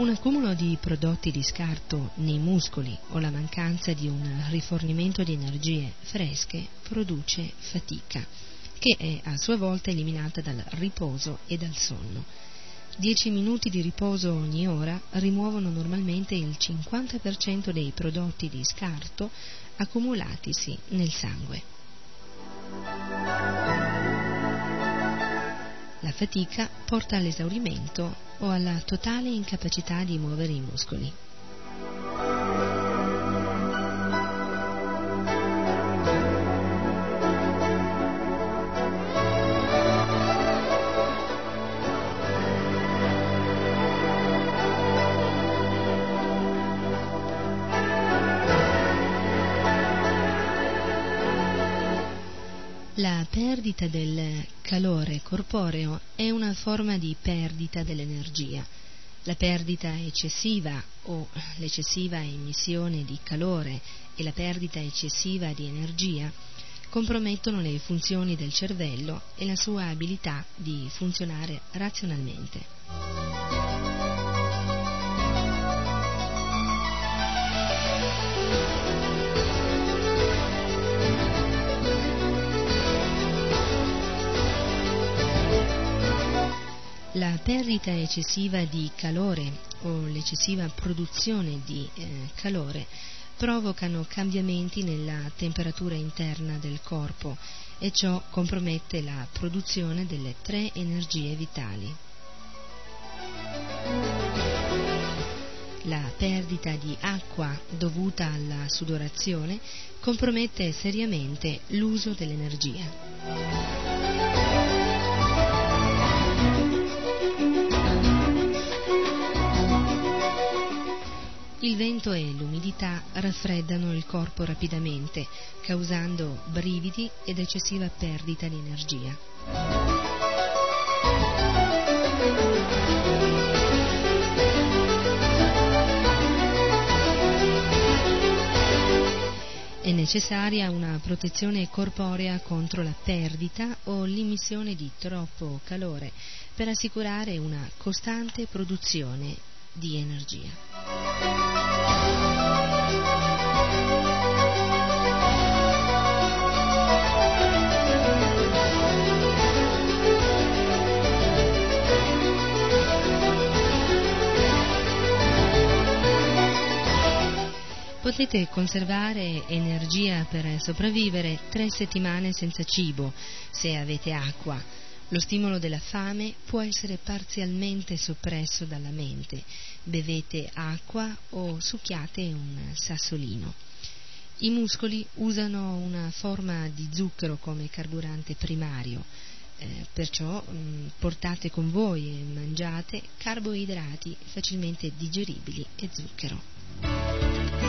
Un accumulo di prodotti di scarto nei muscoli o la mancanza di un rifornimento di energie fresche produce fatica, che è a sua volta eliminata dal riposo e dal sonno. Dieci minuti di riposo ogni ora rimuovono normalmente il 50% dei prodotti di scarto accumulatisi nel sangue. La fatica porta all'esaurimento o alla totale incapacità di muovere i muscoli. Perdita del calore corporeo è una forma di perdita dell'energia. La perdita eccessiva o l'eccessiva emissione di calore e la perdita eccessiva di energia compromettono le funzioni del cervello e la sua abilità di funzionare razionalmente. La perdita eccessiva di calore o l'eccessiva produzione di eh, calore provocano cambiamenti nella temperatura interna del corpo e ciò compromette la produzione delle tre energie vitali. La perdita di acqua dovuta alla sudorazione compromette seriamente l'uso dell'energia. Il vento e l'umidità raffreddano il corpo rapidamente, causando brividi ed eccessiva perdita di energia. È necessaria una protezione corporea contro la perdita o l'immissione di troppo calore per assicurare una costante produzione di energia. Potete conservare energia per sopravvivere tre settimane senza cibo se avete acqua. Lo stimolo della fame può essere parzialmente soppresso dalla mente. Bevete acqua o succhiate un sassolino. I muscoli usano una forma di zucchero come carburante primario, eh, perciò mh, mm, portate con voi e mangiate carboidrati facilmente digeribili e zucchero.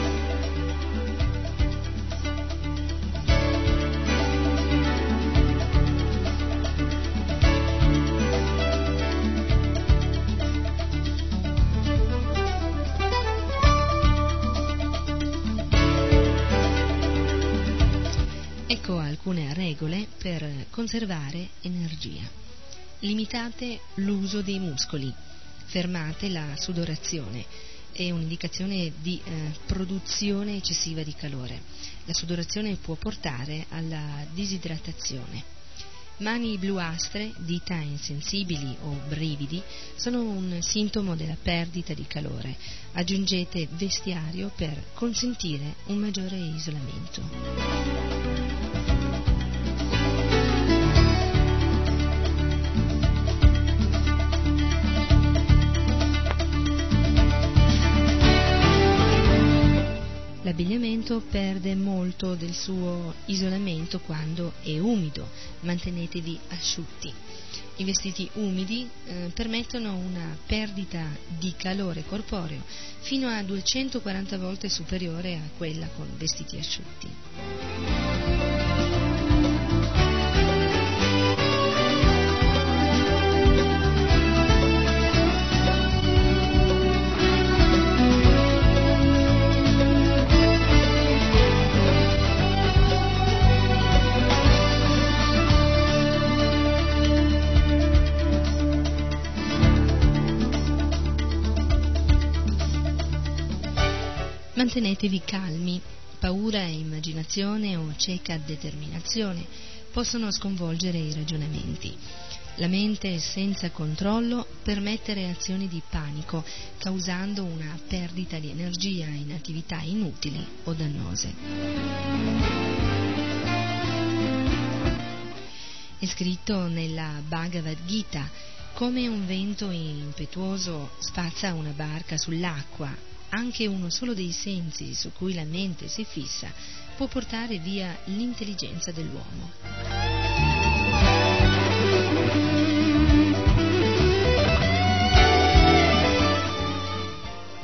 Regole per conservare energia. Limitate l'uso dei muscoli, fermate la sudorazione, è un'indicazione di eh, produzione eccessiva di calore. La sudorazione può portare alla disidratazione. Mani bluastre, dita insensibili o brividi sono un sintomo della perdita di calore. Aggiungete vestiario per consentire un maggiore isolamento. L'abbigliamento perde molto del suo isolamento quando è umido, mantenetevi asciutti. I vestiti umidi eh, permettono una perdita di calore corporeo fino a 240 volte superiore a quella con vestiti asciutti. Mantenetevi calmi, paura e immaginazione o cieca determinazione possono sconvolgere i ragionamenti. La mente senza controllo permette reazioni di panico, causando una perdita di energia in attività inutili o dannose. È scritto nella Bhagavad Gita come un vento impetuoso spazza una barca sull'acqua anche uno solo dei sensi su cui la mente si fissa può portare via l'intelligenza dell'uomo.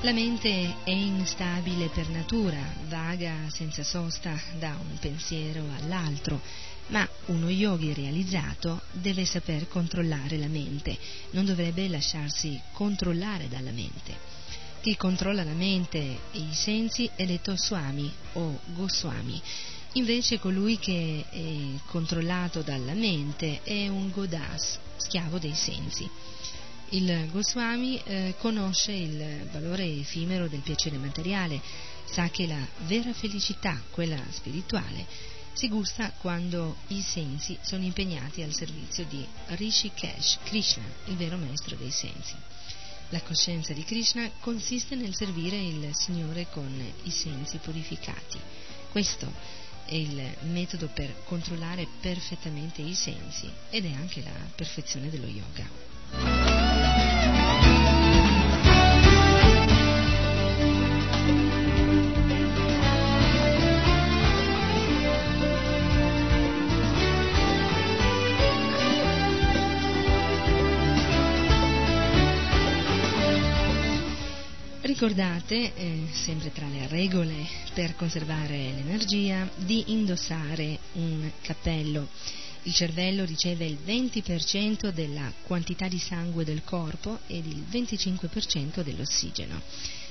La mente è instabile per natura, vaga senza sosta da un pensiero all'altro, ma uno yogi realizzato deve saper controllare la mente, non dovrebbe lasciarsi controllare dalla mente. Chi controlla la mente e i sensi è detto Swami o Goswami. Invece colui che è controllato dalla mente è un Godas, schiavo dei sensi. Il Goswami eh, conosce il valore effimero del piacere materiale, sa che la vera felicità, quella spirituale, si gusta quando i sensi sono impegnati al servizio di Rishikesh, Krishna, il vero maestro dei sensi. La coscienza di Krishna consiste nel servire il Signore con i sensi purificati. Questo è il metodo per controllare perfettamente i sensi ed è anche la perfezione dello yoga. Ricordate, eh, sempre tra le regole per conservare l'energia, di indossare un cappello. Il cervello riceve il 20% della quantità di sangue del corpo ed il 25% dell'ossigeno.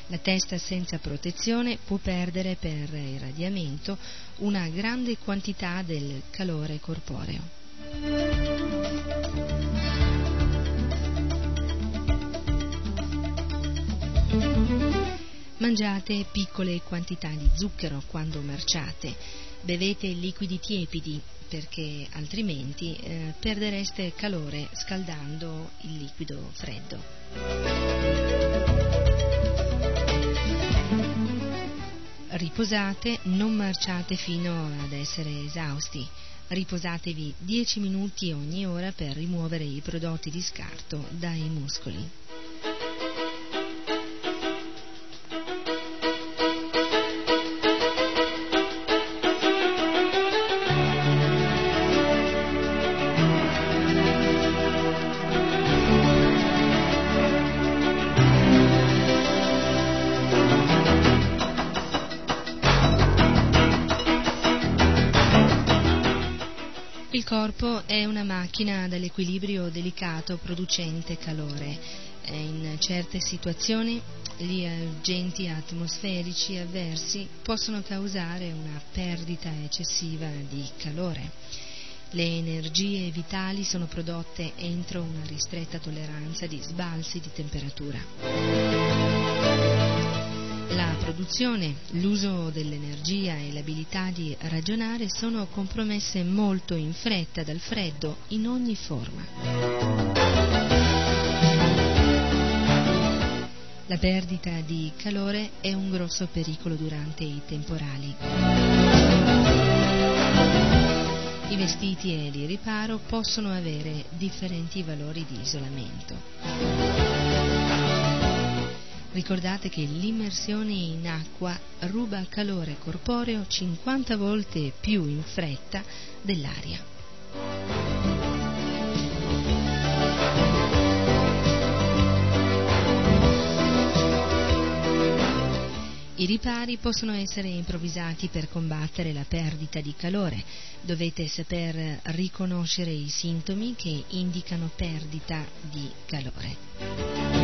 La testa senza protezione può perdere per irradiamento una grande quantità del calore corporeo. Mangiate piccole quantità di zucchero quando marciate, bevete liquidi tiepidi perché altrimenti eh, perdereste calore scaldando il liquido freddo. Riposate, non marciate fino ad essere esausti. Riposatevi 10 minuti ogni ora per rimuovere i prodotti di scarto dai muscoli. Corpo è una macchina dall'equilibrio delicato producente calore. In certe situazioni gli agenti atmosferici avversi possono causare una perdita eccessiva di calore. Le energie vitali sono prodotte entro una ristretta tolleranza di sbalzi di temperatura. Produzione, l'uso dell'energia e l'abilità di ragionare sono compromesse molto in fretta dal freddo in ogni forma. La perdita di calore è un grosso pericolo durante i temporali. I vestiti e il riparo possono avere differenti valori di isolamento. Ricordate che l'immersione in acqua ruba calore corporeo 50 volte più in fretta dell'aria. I ripari possono essere improvvisati per combattere la perdita di calore. Dovete saper riconoscere i sintomi che indicano perdita di calore.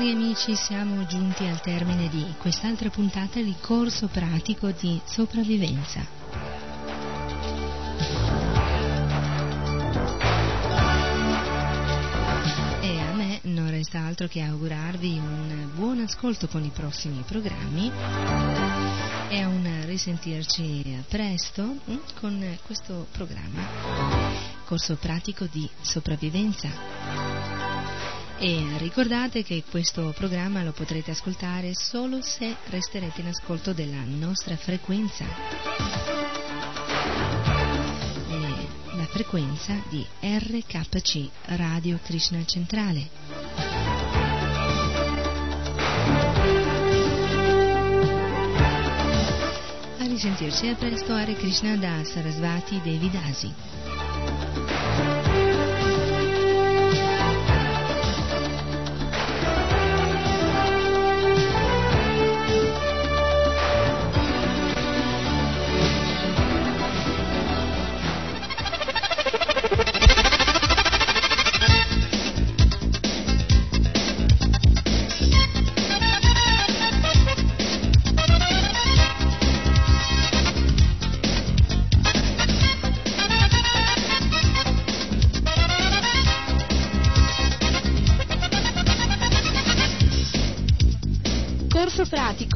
Amici, siamo giunti al termine di quest'altra puntata di corso pratico di sopravvivenza. E a me non resta altro che augurarvi un buon ascolto con i prossimi programmi e un risentirci presto hm, con questo programma, corso pratico di sopravvivenza. E ricordate che questo programma lo potrete ascoltare solo se resterete in ascolto della nostra frequenza. E la frequenza di RKC Radio Krishna Centrale. Risentirci a presto Hare Krishna da Sarasvati Devidasi.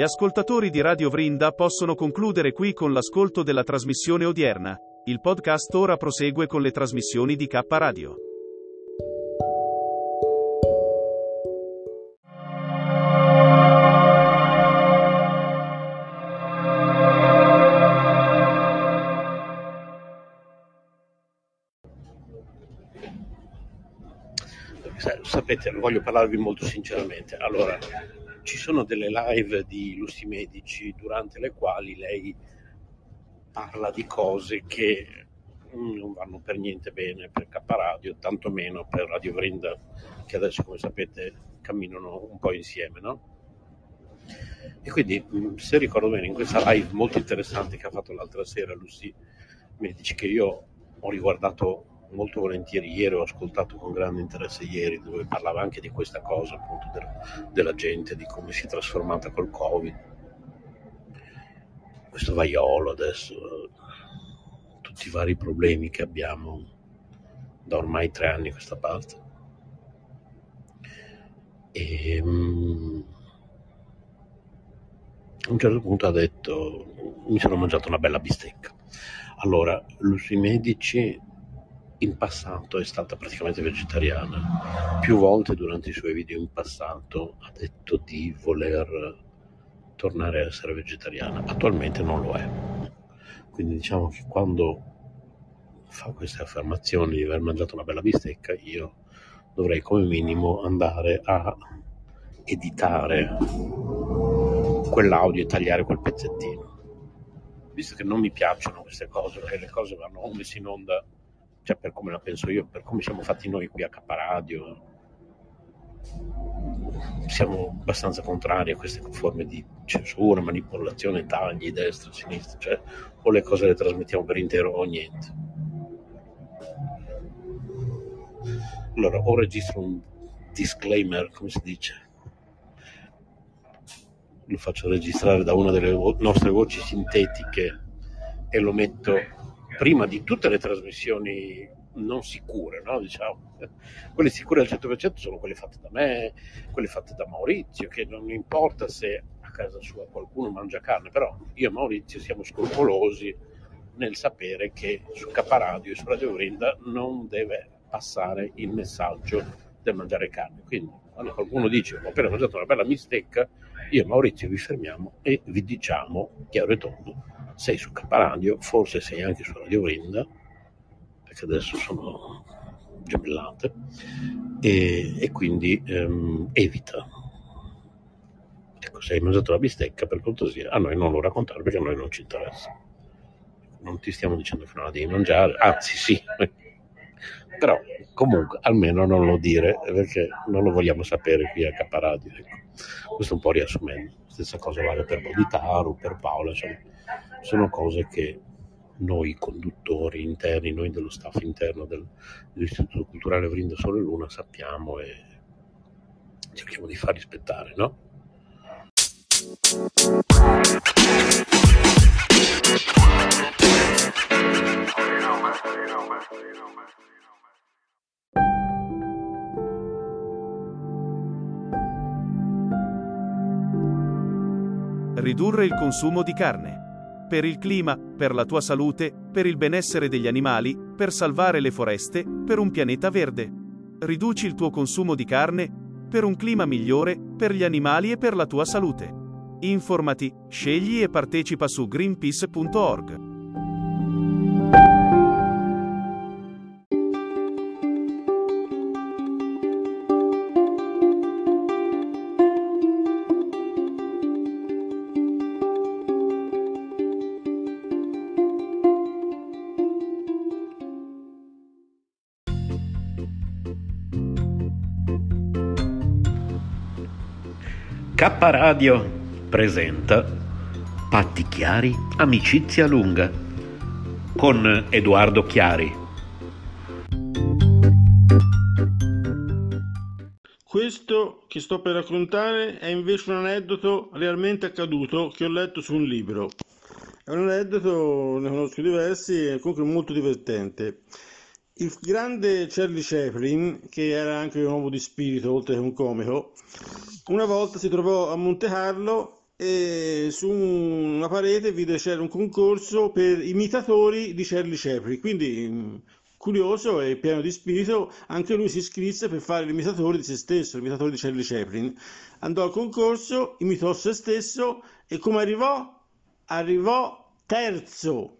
Gli ascoltatori di Radio Vrinda possono concludere qui con l'ascolto della trasmissione odierna. Il podcast ora prosegue con le trasmissioni di K Radio. Sapete, voglio parlarvi molto sinceramente. Allora, ci sono delle live di Lusti Medici durante le quali lei parla di cose che non vanno per niente bene per K Radio, tantomeno per Radio Vrinda, che adesso come sapete camminano un po' insieme, no? E quindi, se ricordo bene, in questa live molto interessante che ha fatto l'altra sera Lucy Medici, che io ho riguardato molto volentieri ieri, ho ascoltato con grande interesse ieri, dove parlava anche di questa cosa, appunto, della, della gente, di come si è trasformata col Covid. Questo vaiolo adesso, tutti i vari problemi che abbiamo da ormai tre anni a questa parte. E, um, a un certo punto ha detto mi sono mangiato una bella bistecca. Allora, Lucy Medici in passato è stata praticamente vegetariana. Più volte durante i suoi video in passato ha detto di voler tornare a essere vegetariana. Attualmente non lo è. Quindi diciamo che quando fa queste affermazioni di aver mangiato una bella bistecca, io dovrei come minimo andare a editare quell'audio e tagliare quel pezzettino. Visto che non mi piacciono queste cose, perché le cose vanno messe in onda, cioè per come la penso io, per come siamo fatti noi qui a Caparadio, siamo abbastanza contrari a queste forme di censura, manipolazione, tagli, destra, sinistra, cioè o le cose le trasmettiamo per intero o niente. Allora, o registro un disclaimer, come si dice, lo faccio registrare da una delle nostre voci sintetiche e lo metto prima di tutte le trasmissioni non sicure, no? diciamo. quelle sicure al 100% sono quelle fatte da me, quelle fatte da Maurizio, che non importa se a casa sua qualcuno mangia carne, però io e Maurizio siamo scrupolosi nel sapere che su Caparadio e su Radio Grinda non deve passare il messaggio del mangiare carne. Quindi quando qualcuno dice ho appena mangiato una bella mistecca, io e Maurizio vi fermiamo e vi diciamo chiaro e tondo, sei su Caparadio, forse sei anche su Radio Brinda, perché adesso sono gemellate, e, e quindi ehm, evita. Ecco, se hai mangiato la bistecca, per cortesia, a noi non lo raccontare perché a noi non ci interessa. Non ti stiamo dicendo che non la devi mangiare, anzi sì, però comunque almeno non lo dire perché non lo vogliamo sapere qui a Caparadio. Ecco. Questo un po' riassumendo. Stessa cosa vale per Boditaru, per Paola, insomma, sono cose che noi conduttori interni, noi dello staff interno del, dell'Istituto Culturale Vrinda Sole Luna sappiamo e cerchiamo di far rispettare, no? Ridurre il consumo di carne. Per il clima, per la tua salute, per il benessere degli animali, per salvare le foreste, per un pianeta verde. Riduci il tuo consumo di carne, per un clima migliore, per gli animali e per la tua salute. Informati, scegli e partecipa su greenpeace.org. K Radio presenta Patti Chiari, amicizia lunga con Edoardo Chiari. Questo che sto per raccontare è invece un aneddoto realmente accaduto che ho letto su un libro. È un aneddoto, ne conosco diversi, e comunque molto divertente. Il grande Charlie Chaplin, che era anche un uomo di spirito oltre che un comico, una volta si trovò a Monte Carlo e su una parete vide c'era un concorso per imitatori di Charlie Chaplin, quindi curioso e pieno di spirito, anche lui si iscrisse per fare l'imitatore di se stesso, l'imitatore di Charlie Chaplin. Andò al concorso, imitò se stesso e come arrivò? Arrivò terzo.